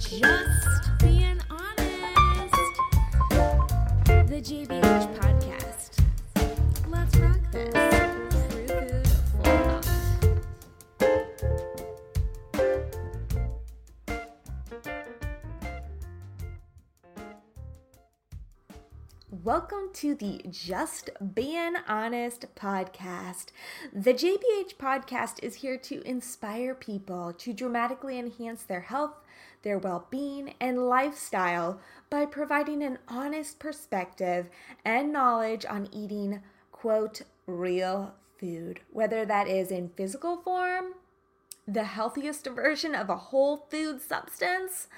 Just being honest. The JBH podcast. Let's rock this. Welcome to the Just Being Honest podcast. The JBH podcast is here to inspire people to dramatically enhance their health, their well being, and lifestyle by providing an honest perspective and knowledge on eating, quote, real food, whether that is in physical form, the healthiest version of a whole food substance,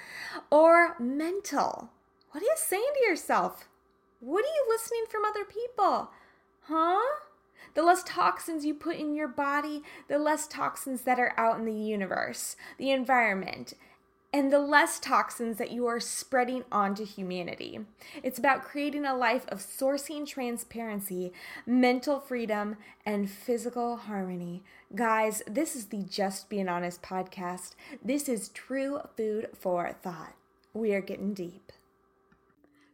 or mental. What are you saying to yourself? What are you listening from other people? Huh? The less toxins you put in your body, the less toxins that are out in the universe, the environment, and the less toxins that you are spreading onto humanity. It's about creating a life of sourcing transparency, mental freedom, and physical harmony. Guys, this is the Just Being Honest podcast. This is true food for thought. We are getting deep.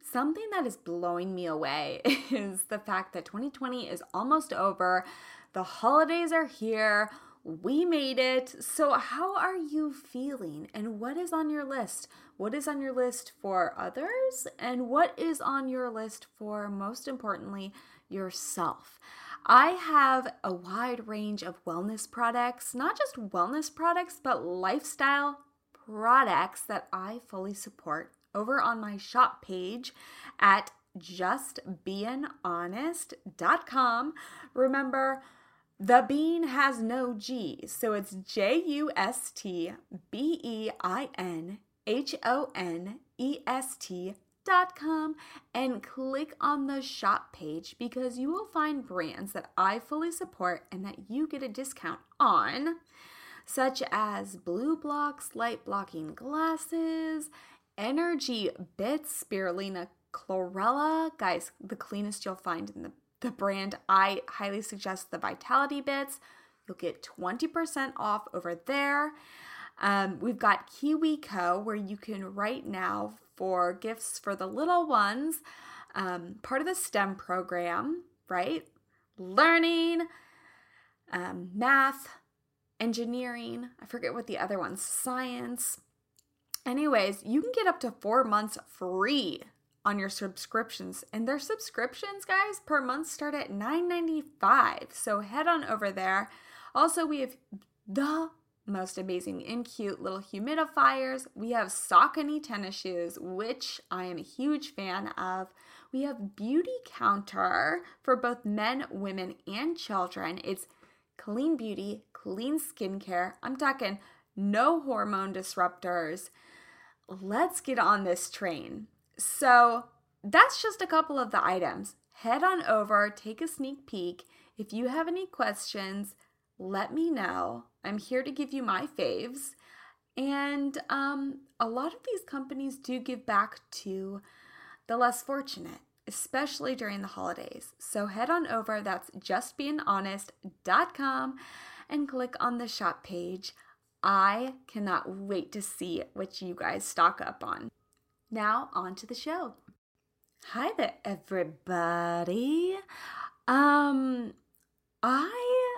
Something that is blowing me away is the fact that 2020 is almost over. The holidays are here. We made it. So, how are you feeling? And what is on your list? What is on your list for others? And what is on your list for, most importantly, yourself? I have a wide range of wellness products, not just wellness products, but lifestyle products that I fully support over on my shop page at justbeinghonest.com. Remember, the bean has no G, so it's J U S T B E I N H O N E S T dot com and click on the shop page because you will find brands that I fully support and that you get a discount on, such as BLUblox light blocking glasses, Energy Bits Spirulina Chlorella. Guys, the cleanest you'll find in the, the brand. I highly suggest the Vitality Bits. You'll get 20% off over there. Um, we've got KiwiCo, where you can right now for gifts for the little ones, um, part of the STEM program, right? Learning, um, math, engineering, I forget what the other ones, science. Anyways, you can get up to four months free on your subscriptions. And their subscriptions, guys, per month start at $9.95. So head on over there. Also, we have the most amazing and cute little humidifiers. We have Saucony tennis shoes, which I am a huge fan of. We have Beautycounter for both men, women, and children. It's clean beauty, clean skincare. I'm talking no hormone disruptors. Let's get on this train. So, that's just a couple of the items. Head on over, take a sneak peek. If you have any questions, let me know. I'm here to give you my faves. And um, a lot of these companies do give back to the less fortunate, especially during the holidays. So head on over, that's justbeinghonest.com, and click on the shop page. I cannot wait to see what you guys stock up on. Now, on to the show. Hi there, everybody. Um, I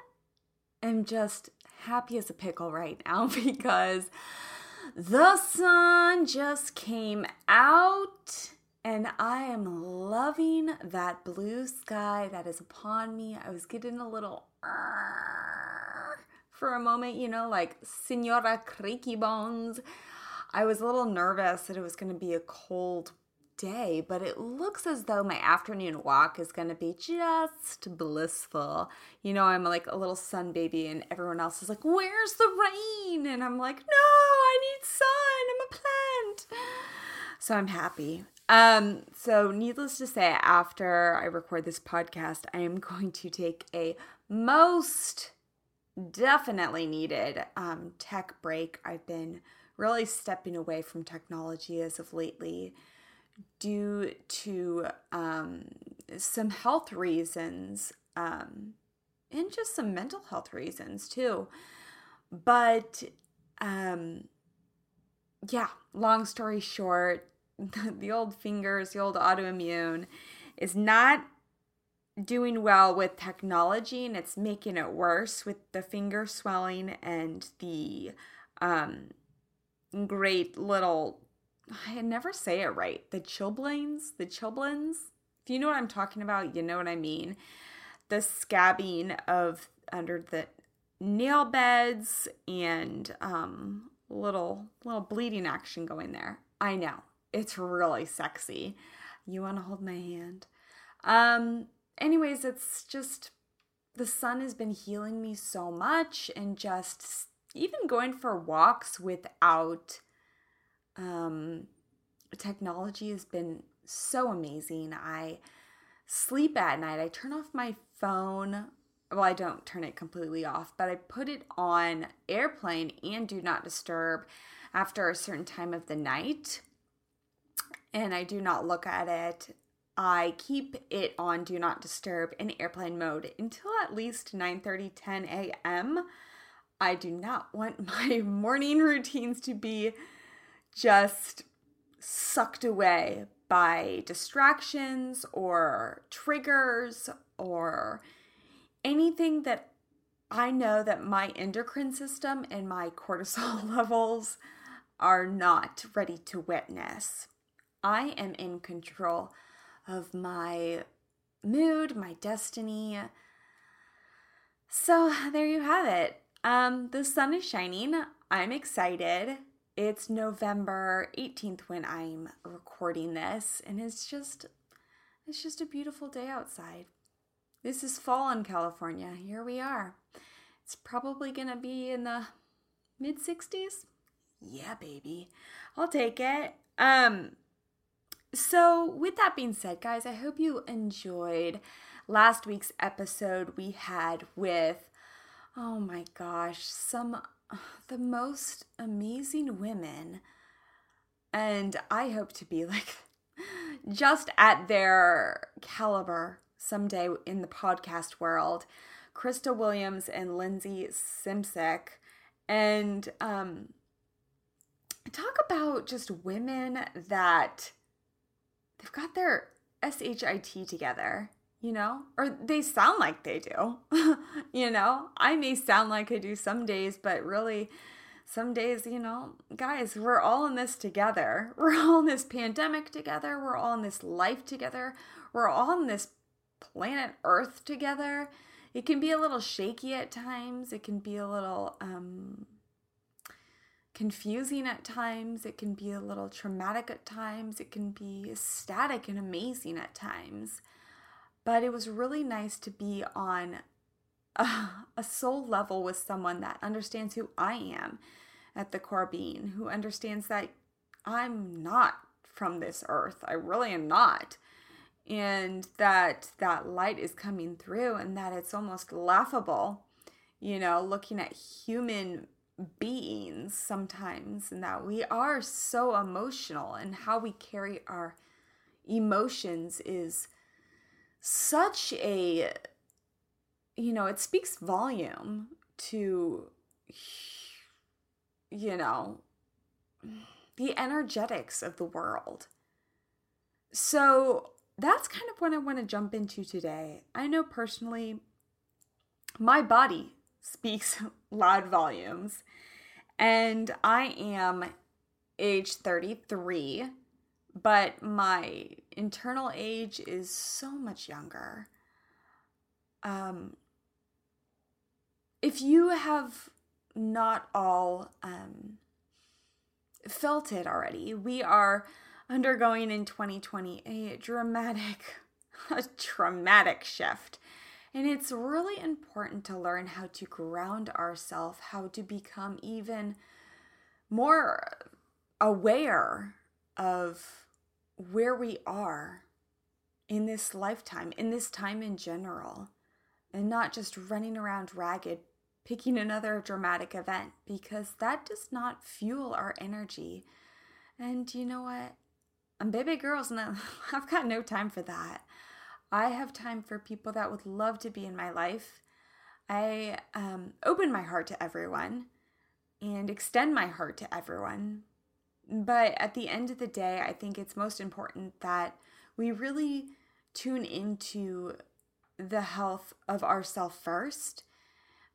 am just happy as a pickle right now because the sun just came out and I am loving that blue sky that is upon me. I was getting a little for a moment, you know, like Senora Creaky Bones. I was a little nervous that it was going to be a cold day, but it looks as though my afternoon walk is going to be just blissful. You know, I'm like a little sun baby, and everyone else is like, Where's the rain? And I'm like, No, I need sun. I'm a plant. So I'm happy. Um, so needless to say, after I record this podcast, I am going to take a most definitely needed um, tech break. I've been really stepping away from technology as of lately due to um, some health reasons um, and just some mental health reasons too. But um, yeah, long story short, the old fingers, the old autoimmune is not doing well with technology and it's making it worse with the finger swelling and the um great little I never say it right. The chilblains, the chilblains. If you know what I'm talking about, you know what I mean. The scabbing of under the nail beds and um little little bleeding action going there. I know. It's really sexy. You want to hold my hand? Um anyways, it's just the sun has been healing me so much and just even going for walks without um technology has been so amazing. I sleep at night. I turn off my phone well, I don't turn it completely off, but I put it on airplane and do not disturb after a certain time of the night. And I do not look at it. I keep it on do not disturb in airplane mode until at least 9 30, 10 a.m. I do not want my morning routines to be just sucked away by distractions or triggers or anything that I know that my endocrine system and my cortisol levels are not ready to witness. I am in control of my mood, my destiny. So there you have it. Um, the sun is shining. I'm excited. It's November 18th when I'm recording this, and it's just it's just a beautiful day outside. This is fall in California. Here we are. It's probably going to be in the mid 60s. Yeah, baby. I'll take it. Um so with that being said, guys, I hope you enjoyed last week's episode we had with oh my gosh, some the most amazing women. And I hope to be like just at their caliber someday in the podcast world, Krista Williams and Lindsay Simcik, and um, talk about just women that they've got their SHIT together, you know, or they sound like they do, you know. I may sound like I do some days, but really, some days, you know, guys, we're all in this together. We're all in this pandemic together. We're all in this life together. We're all in this planet Earth together. It can be a little shaky at times. It can be a little um, confusing at times. It can be a little traumatic at times. It can be ecstatic and amazing at times. But it was really nice to be on a, a soul level with someone that understands who I am at the core being, who understands that I'm not from this earth. I really am not and that that light is coming through and that it's almost laughable you know looking at human beings sometimes and that we are so emotional and how we carry our emotions is such a you know it speaks volume to you know the energetics of the world so that's kind of what I want to jump into today. I know personally, my body speaks loud volumes, and I am age 33, but my internal age is so much younger. Um, if you have not all um, felt it already, we are undergoing in 2020 a dramatic, a traumatic shift. And it's really important to learn how to ground ourselves, how to become even more aware of where we are in this lifetime, in this time in general, and not just running around ragged, picking another dramatic event, because that does not fuel our energy. And you know what? I'm baby girls, no, I've got no time for that. I have time for people that would love to be in my life. I um, open my heart to everyone and extend my heart to everyone. But at the end of the day, I think it's most important that we really tune into the health of ourself first,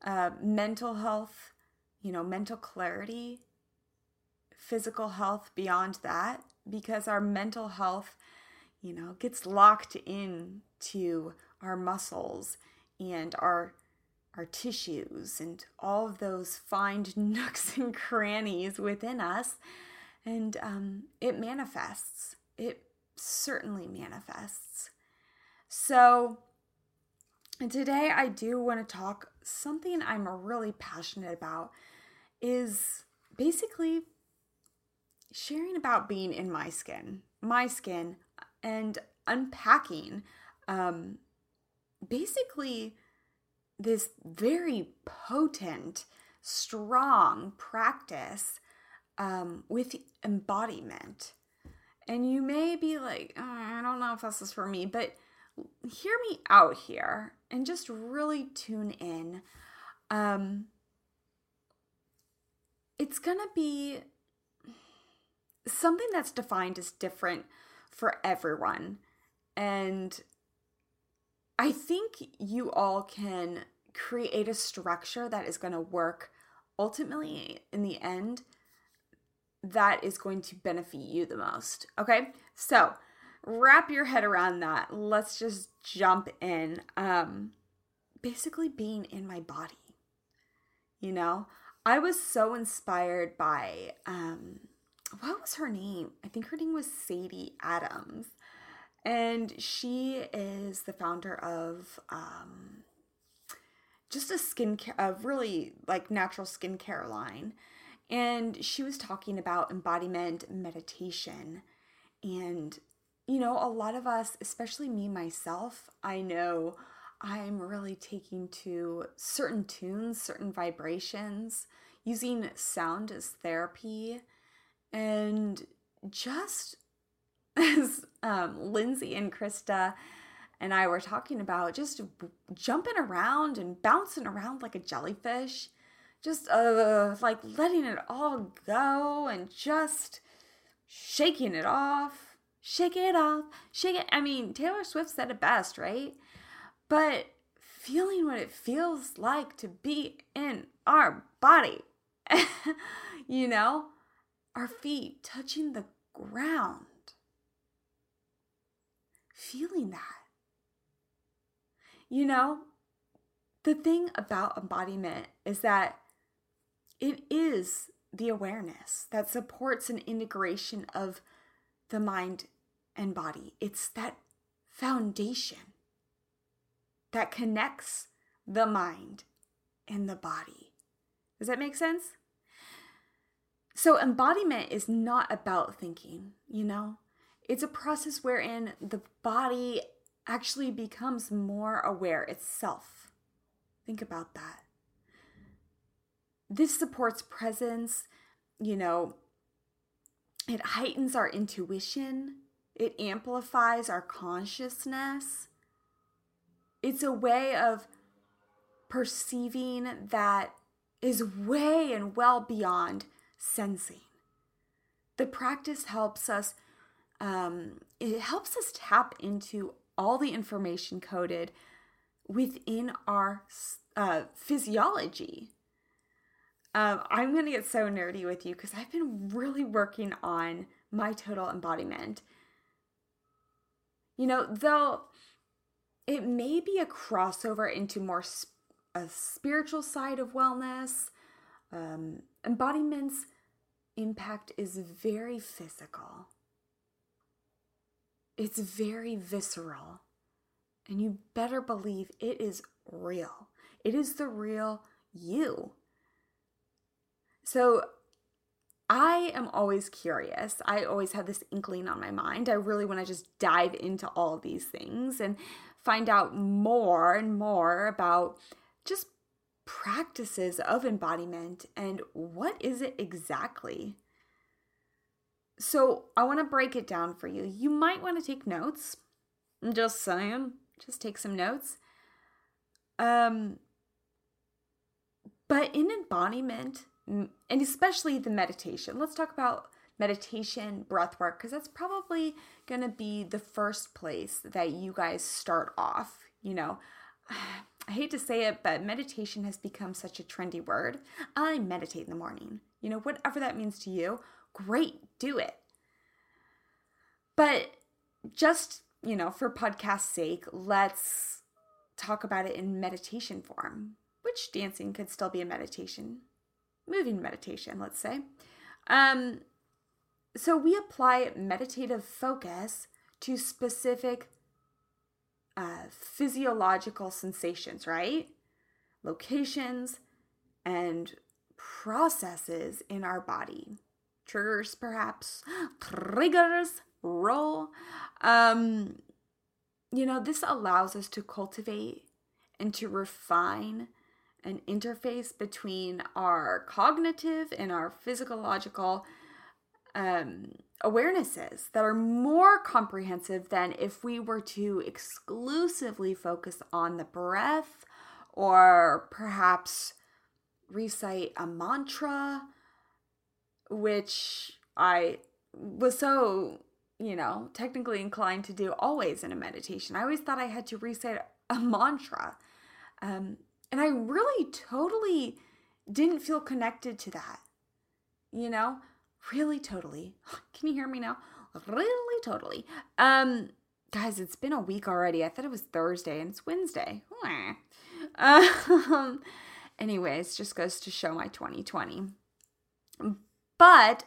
uh, mental health, you know, mental clarity, physical health beyond that, because our mental health, you know, gets locked in to our muscles and our our tissues and all of those fine nooks and crannies within us and um, it manifests. It certainly manifests. So today i do want to talk something i'm really passionate about is basically sharing about being in my skin my skin and unpacking um, basically this very potent, strong practice um, with embodiment. And you may be like, oh, I don't know if this is for me, but hear me out here and just really tune in. Um, it's going to be something that's defined as different for everyone. And I think you all can create a structure that is going to work ultimately in the end that is going to benefit you the most. Okay? So, wrap your head around that. Let's just jump in. Um basically being in my body. You know, I was so inspired by um what was her name? I think her name was Sadie Adams and she is the founder of um, just a skincare, a really like natural skincare line. And she was talking about embodiment meditation. And, you know, a lot of us, especially me myself, I know I'm really taking to certain tunes, certain vibrations, using sound as therapy, and just as um, Lindsay and Krista and I were talking about, just jumping around and bouncing around like a jellyfish, just uh, like letting it all go and just shaking it off, shake it off, shake it. I mean, Taylor Swift said it best, right? But feeling what it feels like to be in our body, you know, our feet touching the ground feeling that. You know, the thing about embodiment is that it is the awareness that supports an integration of the mind and body. It's that foundation that connects the mind and the body. Does that make sense? So, embodiment is not about thinking, you know? It's a process wherein the body actually becomes more aware itself. Think about that. This supports presence, you know, it heightens our intuition, it amplifies our consciousness. It's a way of perceiving that is way and well beyond sensing. The practice helps us um, it helps us tap into all the information coded within our uh, physiology. Um, I'm going to get so nerdy with you because I've been really working on my total embodiment. You know, though it may be a crossover into more sp- a spiritual side of wellness, um, embodiment's impact is very physical. It's very visceral. And you better believe it is real. It is the real you. So I am always curious. I always have this inkling on my mind. I really want to just dive into all these things and find out more and more about just practices of embodiment and what is it exactly? So I want to break it down for you. You might want to take notes. I'm just saying, just take some notes. Um, but in embodiment, and especially the meditation, let's talk about meditation, breath work, because that's probably going to be the first place that you guys start off. You know, I hate to say it, but meditation has become such a trendy word. I meditate in the morning. You know, whatever that means to you, great, do it. But just, you know, for podcast sake, let's talk about it in meditation form, which dancing could still be a meditation, moving meditation, let's say. Um, so we apply meditative focus to specific uh, physiological sensations, right? Locations and processes in our body. Triggers, perhaps. Triggers, roll. Um, you know, this allows us to cultivate and to refine an interface between our cognitive and our physiological um, awarenesses that are more comprehensive than if we were to exclusively focus on the breath or perhaps recite a mantra, which I was so, you know, technically inclined to do always in a meditation. I always thought I had to recite a mantra. Um, and I really totally didn't feel connected to that. You know, really totally. Can you hear me now? Really totally. Um guys, it's been a week already. I thought it was Thursday and it's Wednesday. Um anyways, just goes to show my 2020. But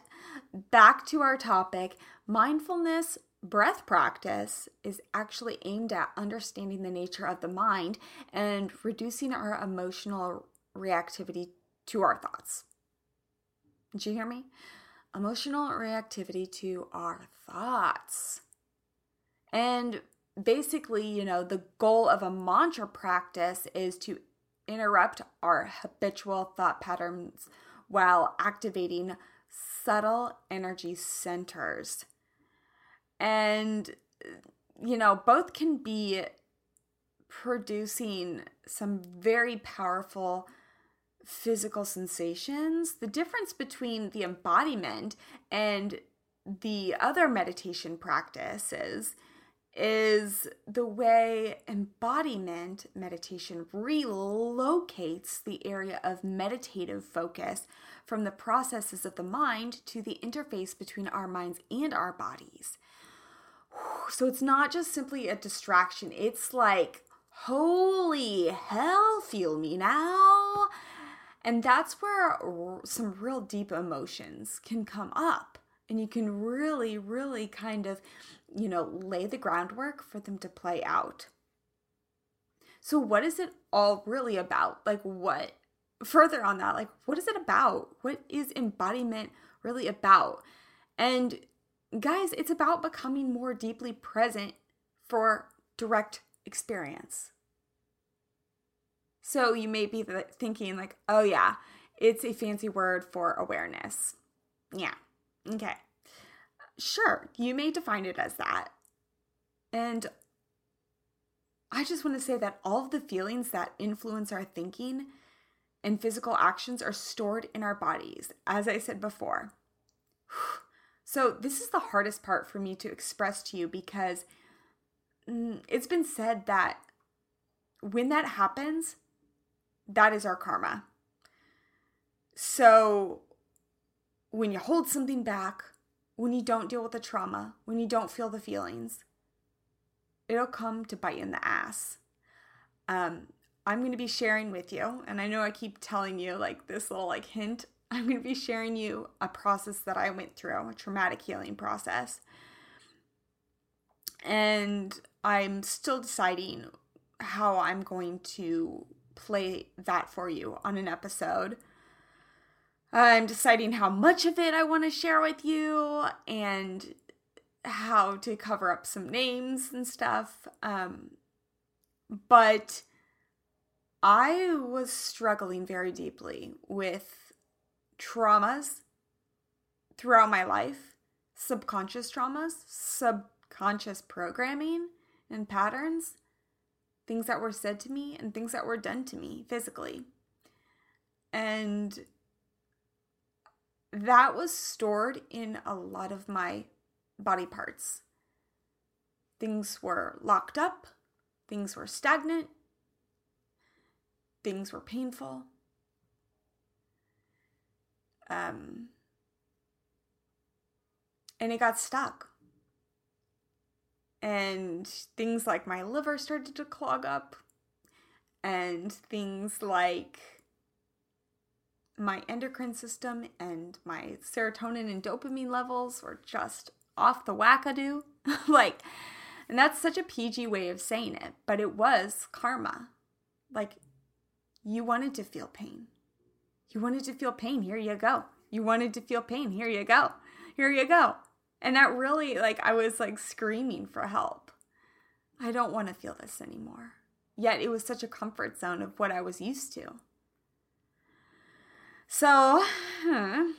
back to our topic, mindfulness breath practice is actually aimed at understanding the nature of the mind and reducing our emotional reactivity to our thoughts. Did you hear me? Emotional reactivity to our thoughts. And basically, you know, the goal of a mantra practice is to interrupt our habitual thought patterns while activating subtle energy centers and, you know, both can be producing some very powerful physical sensations. The difference between the embodiment and the other meditation practices is the way embodiment meditation relocates the area of meditative focus from the processes of the mind to the interface between our minds and our bodies. So it's not just simply a distraction, it's like, holy hell, feel me now. And that's where some real deep emotions can come up. And you can really, really kind of, you know, lay the groundwork for them to play out. So, what is it all really about? Like, what, further on that, like, what is it about? What is embodiment really about? And guys, it's about becoming more deeply present for direct experience. So you may be thinking, like, oh, yeah, it's a fancy word for awareness. Yeah, okay. Sure, you may define it as that. And I just want to say that all of the feelings that influence our thinking and physical actions are stored in our bodies, as I said before. So, this is the hardest part for me to express to you because mm, it's been said that when that happens, that is our karma. So, when you hold something back, when you don't deal with the trauma, when you don't feel the feelings, it'll come to bite you in the ass. Um, I'm going to be sharing with you, and I know I keep telling you like this little like hint I'm going to be sharing you a process that I went through, a traumatic healing process. And I'm still deciding how I'm going to play that for you on an episode. I'm deciding how much of it I want to share with you and how to cover up some names and stuff. Um, but I was struggling very deeply with traumas throughout my life, subconscious traumas, subconscious programming and patterns, things that were said to me and things that were done to me physically. And that was stored in a lot of my body parts. Things were locked up, things were stagnant, things were painful. Um, and it got stuck. And things like my liver started to clog up, and things like my endocrine system and my serotonin and dopamine levels were just off the wackadoo. like, and that's such a PG way of saying it, but it was karma. Like, you wanted to feel pain. You wanted to feel pain. Here you go. You wanted to feel pain. Here you go. Here you go. And that really, like, I was like screaming for help. I don't want to feel this anymore. Yet it was such a comfort zone of what I was used to. So, hmm,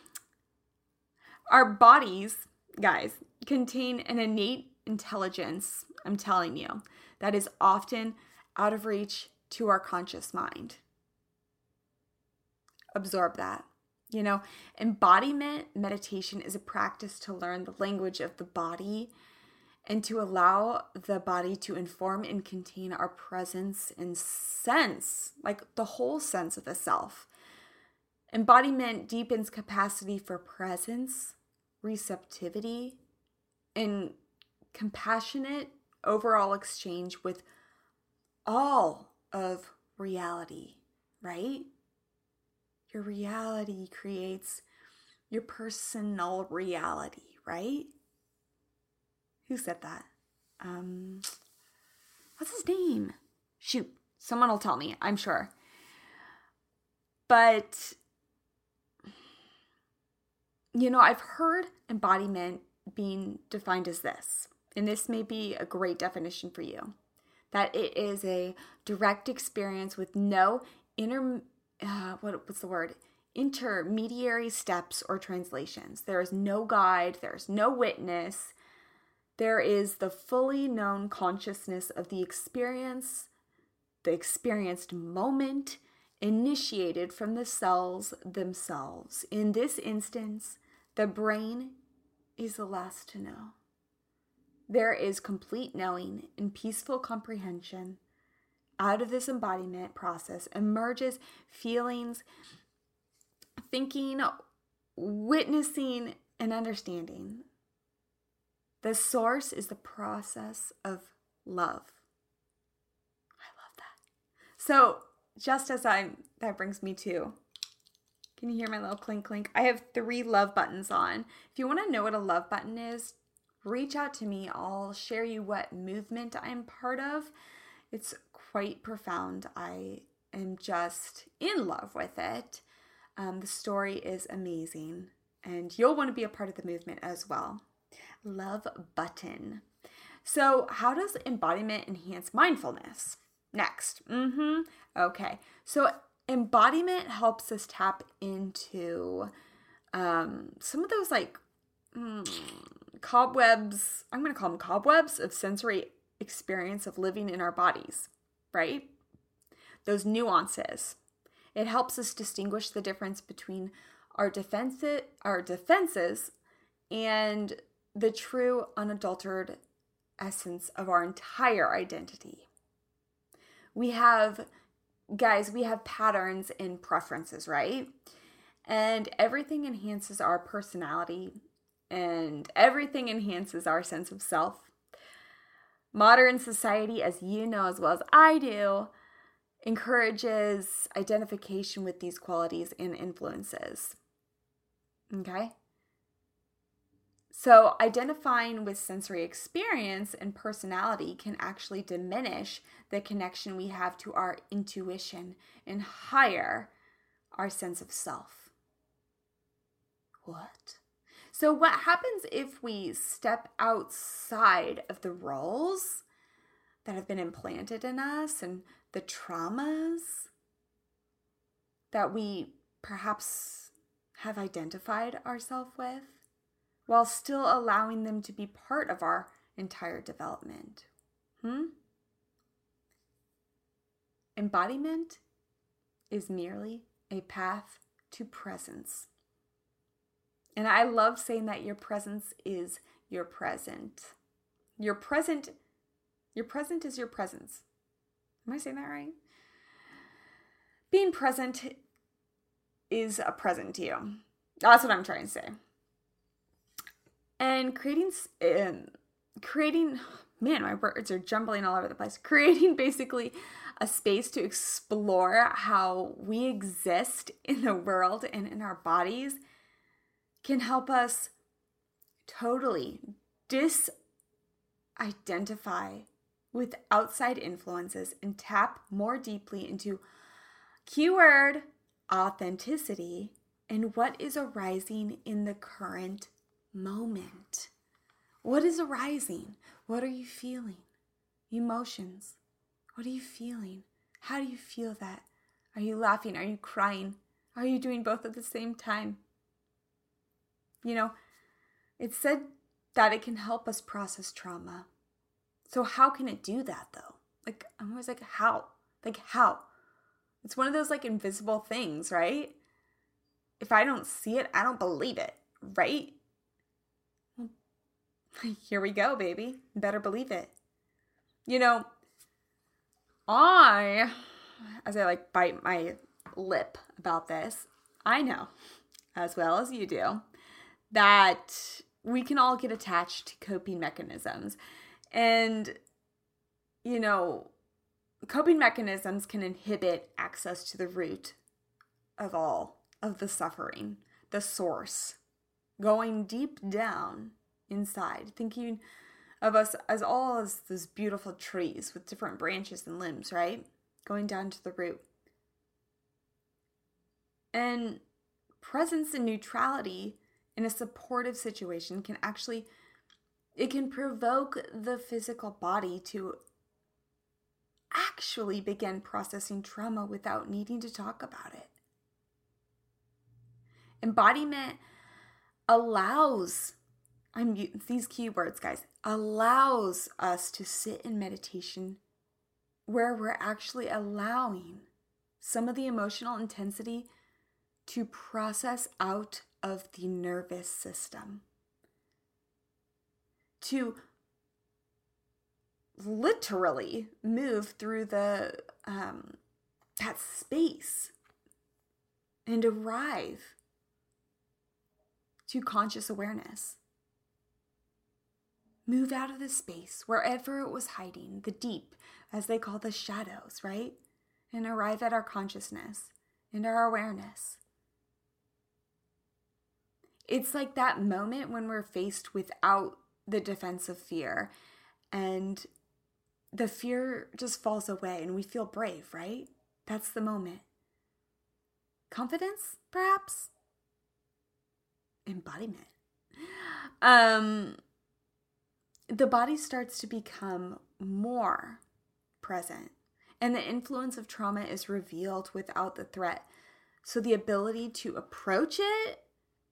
our bodies, guys, contain an innate intelligence, I'm telling you, that is often out of reach to our conscious mind. Absorb that. You know, embodiment meditation is a practice to learn the language of the body and to allow the body to inform and contain our presence and sense, like the whole sense of the self. Embodiment deepens capacity for presence, receptivity, and compassionate overall exchange with all of reality, right? Your reality creates your personal reality, right? Who said that? Um, what's his name? Shoot, someone will tell me, I'm sure. But, you know, I've heard embodiment being defined as this, and this may be a great definition for you that it is a direct experience with no inner uh, what was the word? Intermediary steps or translations. There is no guide there's no witness. There is the fully known consciousness of the experience the experienced moment initiated from the cells themselves. In this instance the brain is the last to know. There is complete knowing and peaceful comprehension. Out of this embodiment process emerges feelings, thinking, witnessing, and understanding. The source is the process of love. I love that. So, just as I'm, that brings me to, can you hear my little clink clink? I have three love buttons on. If you want to know what a love button is, reach out to me. I'll share you what movement I'm part of. It's quite profound. I am just in love with it. Um, the story is amazing, and you'll want to be a part of the movement as well. Love button. So, how does embodiment enhance mindfulness? Next. Mm-hmm. Okay. So, embodiment helps us tap into um, some of those like mm, cobwebs, I'm going to call them cobwebs of sensory experience of living in our bodies, right? Those nuances. It helps us distinguish the difference between our defenses, our defenses and the true unadulterated essence of our entire identity. We have guys, we have patterns and preferences, right? And everything enhances our personality and everything enhances our sense of self. Modern society, as you know as well as I do, encourages identification with these qualities and influences. Okay? So, identifying with sensory experience and personality can actually diminish the connection we have to our intuition and higher our sense of self. What? So, what happens if we step outside of the roles that have been implanted in us and the traumas that we perhaps have identified ourselves with while still allowing them to be part of our entire development? Hmm? Embodiment is merely a path to presence. And I love saying that your presence is your present. Your present, your present is your presence. Am I saying that right? Being present is a present to you. That's what I'm trying to say. And creating, um, creating, man, my words are jumbling all over the place. Creating basically a space to explore how we exist in the world and in our bodies can help us totally disidentify with outside influences and tap more deeply into keyword authenticity and what is arising in the current moment. What is arising? What are you feeling? Emotions. What are you feeling? How do you feel that? Are you laughing? Are you crying? Are you doing both at the same time? You know, it's said that it can help us process trauma. So, how can it do that though? Like, I'm always like, how? Like, how? It's one of those like invisible things, right? If I don't see it, I don't believe it, right? Here we go, baby. Better believe it. You know, I, as I like bite my lip about this, I know, as well as you do, that we can all get attached to coping mechanisms. And, you know, coping mechanisms can inhibit access to the root of all of the suffering, the source, going deep down inside, thinking of us as all as those beautiful trees with different branches and limbs, right? Going down to the root. And presence and neutrality in a supportive situation can actually it can provoke the physical body to actually begin processing trauma without needing to talk about it. Embodiment allows I'm these keywords guys allows us to sit in meditation where we're actually allowing some of the emotional intensity to process out of the nervous system. To literally move through the um, that space and arrive to conscious awareness. Move out of the space wherever it was hiding, the deep, as they call the shadows, right? And arrive at our consciousness and our awareness. It's like that moment when we're faced without the defense of fear and the fear just falls away and we feel brave, right? That's the moment. Confidence, perhaps? Embodiment. Um, the body starts to become more present, and the influence of trauma is revealed without the threat. So, the ability to approach it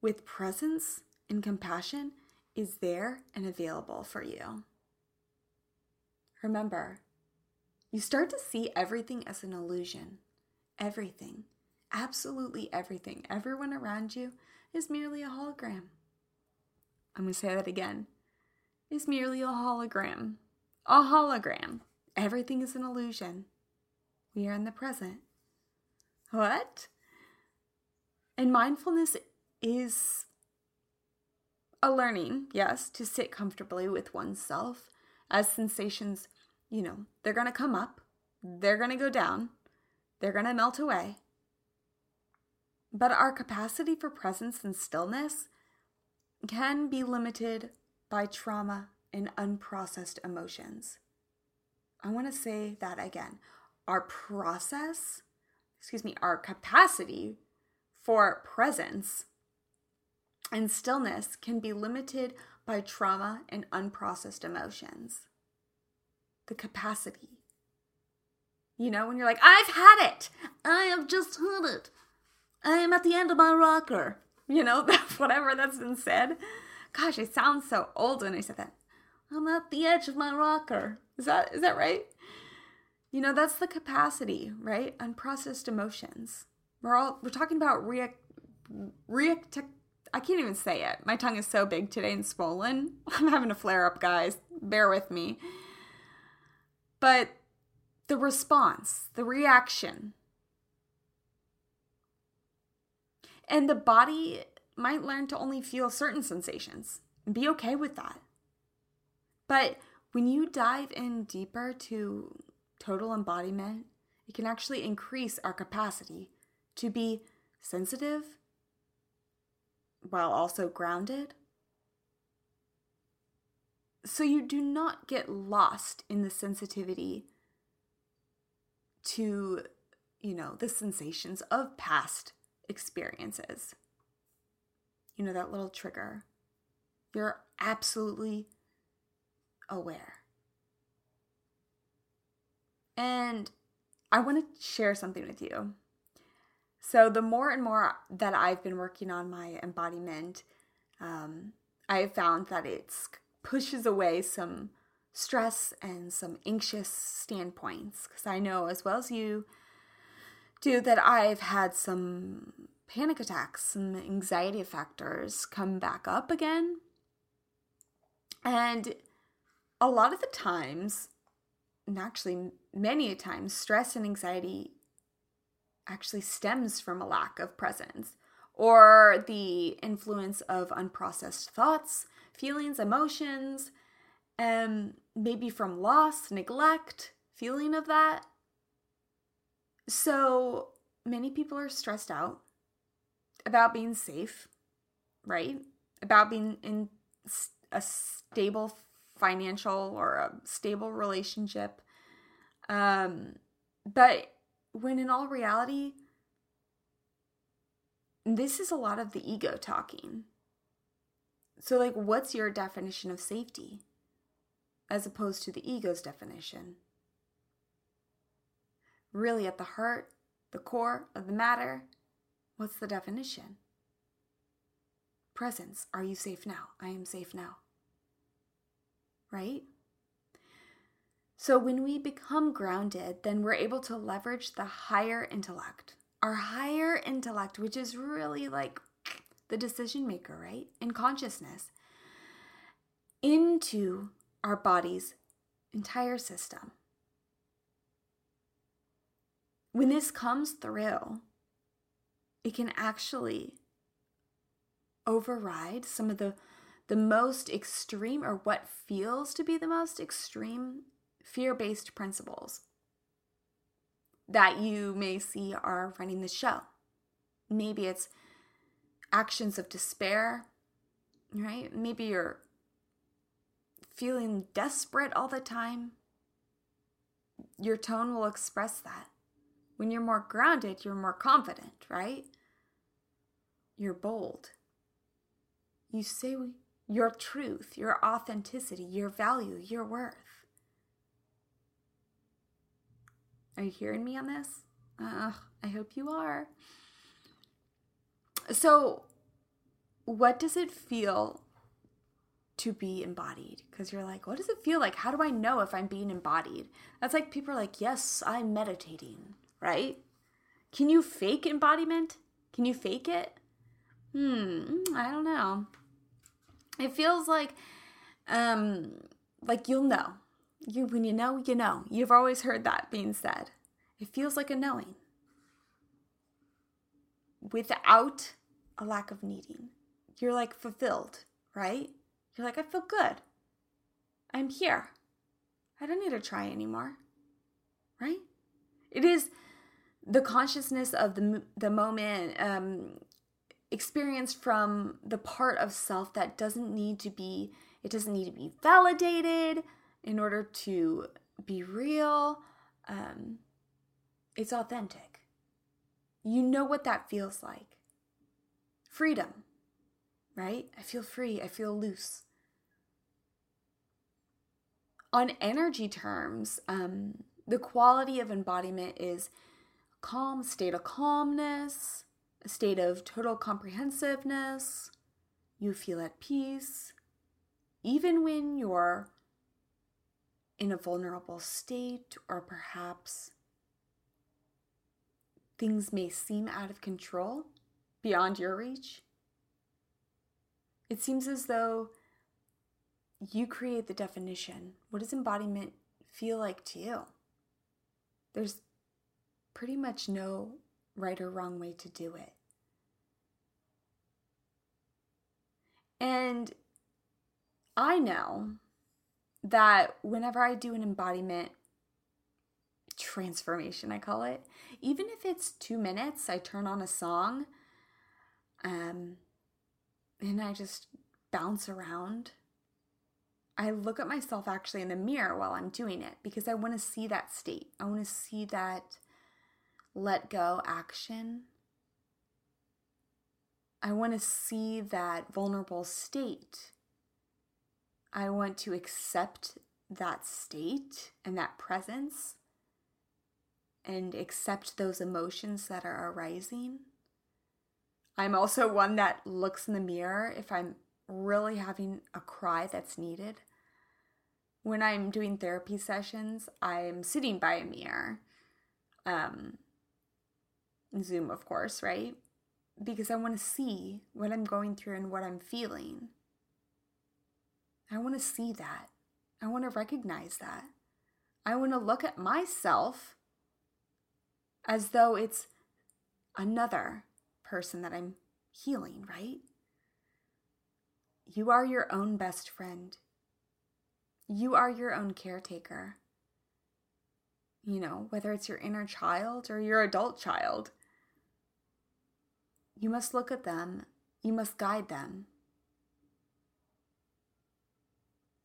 with presence and compassion is there and available for you. Remember, you start to see everything as an illusion. Everything, absolutely everything, everyone around you is merely a hologram. I'm going to say that again. Is merely a hologram. A hologram. Everything is an illusion. We are in the present. What? And mindfulness is a learning, yes, to sit comfortably with oneself as sensations, you know, they're going to come up, they're going to go down, they're going to melt away. But our capacity for presence and stillness can be limited by trauma and unprocessed emotions. I want to say that again. Our process, excuse me, our capacity for presence and stillness can be limited by trauma and unprocessed emotions. The capacity. You know, when you're like, I've had it, I have just had it, I am at the end of my rocker. You know, whatever that's been said. Gosh, I sound so old when I said that. I'm at the edge of my rocker. Is that is that right? You know, that's the capacity, right? Unprocessed emotions. We're all we're talking about react react I can't even say it. My tongue is so big today and swollen. I'm having a flare up, guys. Bear with me. But the response, the reaction, and the body might learn to only feel certain sensations and be okay with that. But when you dive in deeper to total embodiment, it can actually increase our capacity to be sensitive while also grounded. So you do not get lost in the sensitivity to, you know, the sensations of past experiences. You know, that little trigger. You're absolutely aware. And I want to share something with you. So, the more and more that I've been working on my embodiment, um, I have found that it pushes away some stress and some anxious standpoints. Because I know, as well as you do, that I've had some panic attacks, some anxiety factors come back up again. And a lot of the times, and actually many times, stress and anxiety actually stems from a lack of presence or the influence of unprocessed thoughts, feelings, emotions, and um, maybe from loss, neglect, feeling of that. So many people are stressed out about being safe, right? About being in a stable financial or a stable relationship. Um, but when in all reality, this is a lot of the ego talking. So, like, what's your definition of safety as opposed to the ego's definition? Really, at the heart, the core of the matter, what's the definition? Presence. Are you safe now? I am safe now. Right? So when we become grounded, then we're able to leverage the higher intellect. Our higher intellect, which is really like the decision maker, right? In consciousness, into our body's entire system. When this comes through, it can actually override some of the the most extreme or what feels to be the most extreme fear based principles that you may see are running the show. Maybe it's actions of despair, right? Maybe you're feeling desperate all the time. Your tone will express that. When you're more grounded, you're more confident, right? You're bold. You say your truth, your authenticity, your value, your worth. Are you hearing me on this? I hope you are. So, what does it feel to be embodied? Because you're like, what does it feel like? How do I know if I'm being embodied? That's like people are like, yes, I'm meditating, right? Can you fake embodiment? Can you fake it? Hmm, I don't know. It feels like, um, like you'll know you when you know, you know. You've always heard that being said. It feels like a knowing without a lack of needing. You're like fulfilled, right? You're like, I feel good. I'm here. I don't need to try anymore, right? It is the consciousness of the, the moment um, experienced from the part of self that doesn't need to be, it doesn't need to be validated in order to be real. Um, it's authentic. You know what that feels like. Freedom, right? I feel free. I feel loose. On energy terms, um, the quality of embodiment is calm, state of calmness, a state of total comprehensiveness. You feel at peace, even when you're in a vulnerable state or perhaps things may seem out of control beyond your reach. It seems as though you create the definition. What does embodiment feel like to you? There's pretty much no right or wrong way to do it. And I know that whenever I do an embodiment transformation, I call it, even if it's two minutes, I turn on a song um, and I just bounce around. I look at myself actually in the mirror while I'm doing it because I want to see that state. I want to see that let go action. I want to see that vulnerable state. I want to accept that state and that presence and accept those emotions that are arising. I'm also one that looks in the mirror if I'm really having a cry that's needed. When I'm doing therapy sessions, I'm sitting by a mirror. Um, Zoom, of course, right? Because I want to see what I'm going through and what I'm feeling. I want to see that. I want to recognize that. I want to look at myself as though it's another person that I'm healing, right? You are your own best friend. You are your own caretaker. You know, whether it's your inner child or your adult child, you must look at them, you must guide them.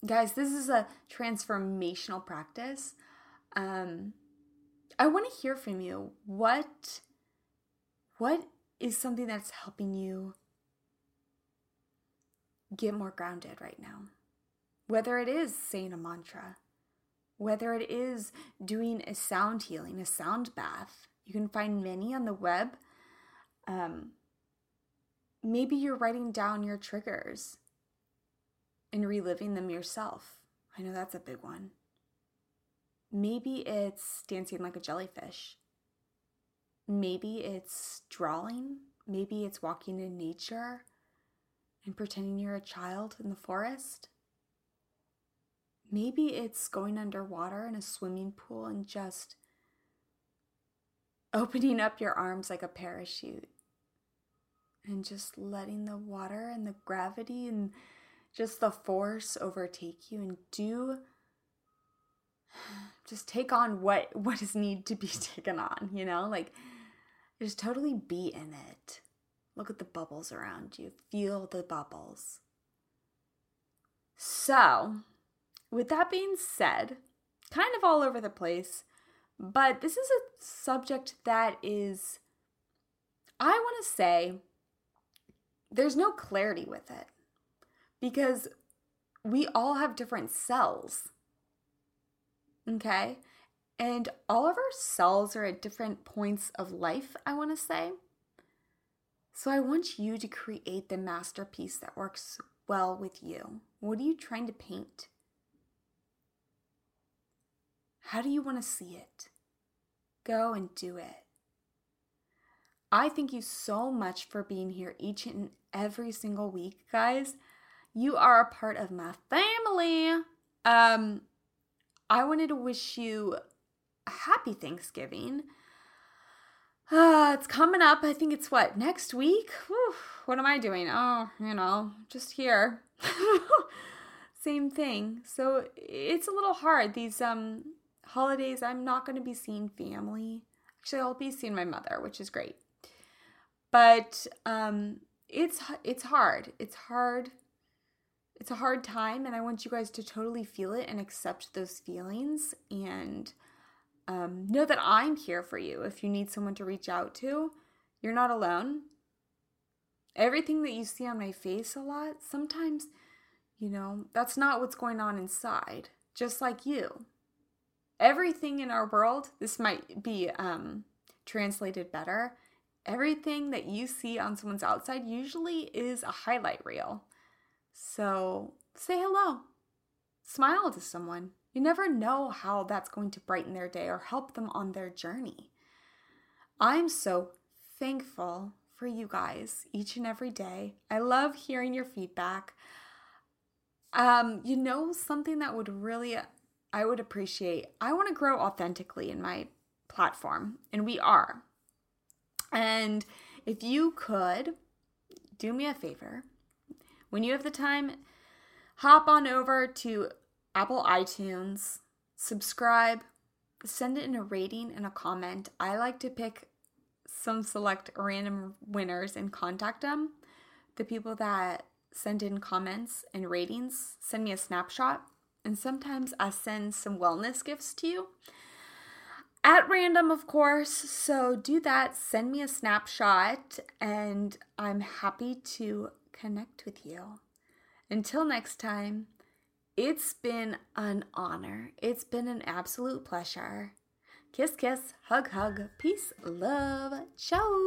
Guys, this is a transformational practice. Um, I want to hear from you. What what is something that's helping you get more grounded right now? Whether it is saying a mantra, whether it is doing a sound healing, a sound bath. You can find many on the web. Um, maybe you're writing down your triggers and reliving them yourself. I know that's a big one. Maybe it's dancing like a jellyfish. Maybe it's drawing. Maybe it's walking in nature and pretending you're a child in the forest. Maybe it's going underwater in a swimming pool and just opening up your arms like a parachute and just letting the water and the gravity and just the force overtake you and do just take on what what is need to be taken on, you know? Like just totally be in it. Look at the bubbles around you. Feel the bubbles. So, with that being said, kind of all over the place, but this is a subject that is I want to say there's no clarity with it because we all have different cells Okay. And all of our cells are at different points of life, I want to say. So I want you to create the masterpiece that works well with you. What are you trying to paint? How do you want to see it? Go and do it. I thank you so much for being here each and every single week, guys. You are a part of my family. Um, I wanted to wish you a happy Thanksgiving. Uh, it's coming up. I think it's what, next week? Whew, what am I doing? Oh, you know, just here. Same thing. So it's a little hard. These um holidays, I'm not going to be seeing family. Actually, I'll be seeing my mother, which is great. But um it's it's hard. It's hard it's a hard time and I want you guys to totally feel it and accept those feelings and um, know that I'm here for you. If you need someone to reach out to, you're not alone. Everything that you see on my face a lot, sometimes, you know, that's not what's going on inside, just like you. Everything in our world, this might be um, translated better. Everything that you see on someone's outside usually is a highlight reel. So say hello, smile to someone. You never know how that's going to brighten their day or help them on their journey. I'm so thankful for you guys each and every day. I love hearing your feedback. Um, you know, something that would really I would appreciate. I want to grow authentically in my platform, and we are. And if you could do me a favor, when you have the time, hop on over to Apple iTunes, subscribe, send in a rating and a comment. I like to pick some select random winners and contact them. The people that send in comments and ratings send me a snapshot, and sometimes I send some wellness gifts to you. At random, of course. So do that. Send me a snapshot, and I'm happy to connect with you. Until next time, it's been an honor. It's been an absolute pleasure. Kiss, kiss, hug, hug, peace, love, ciao.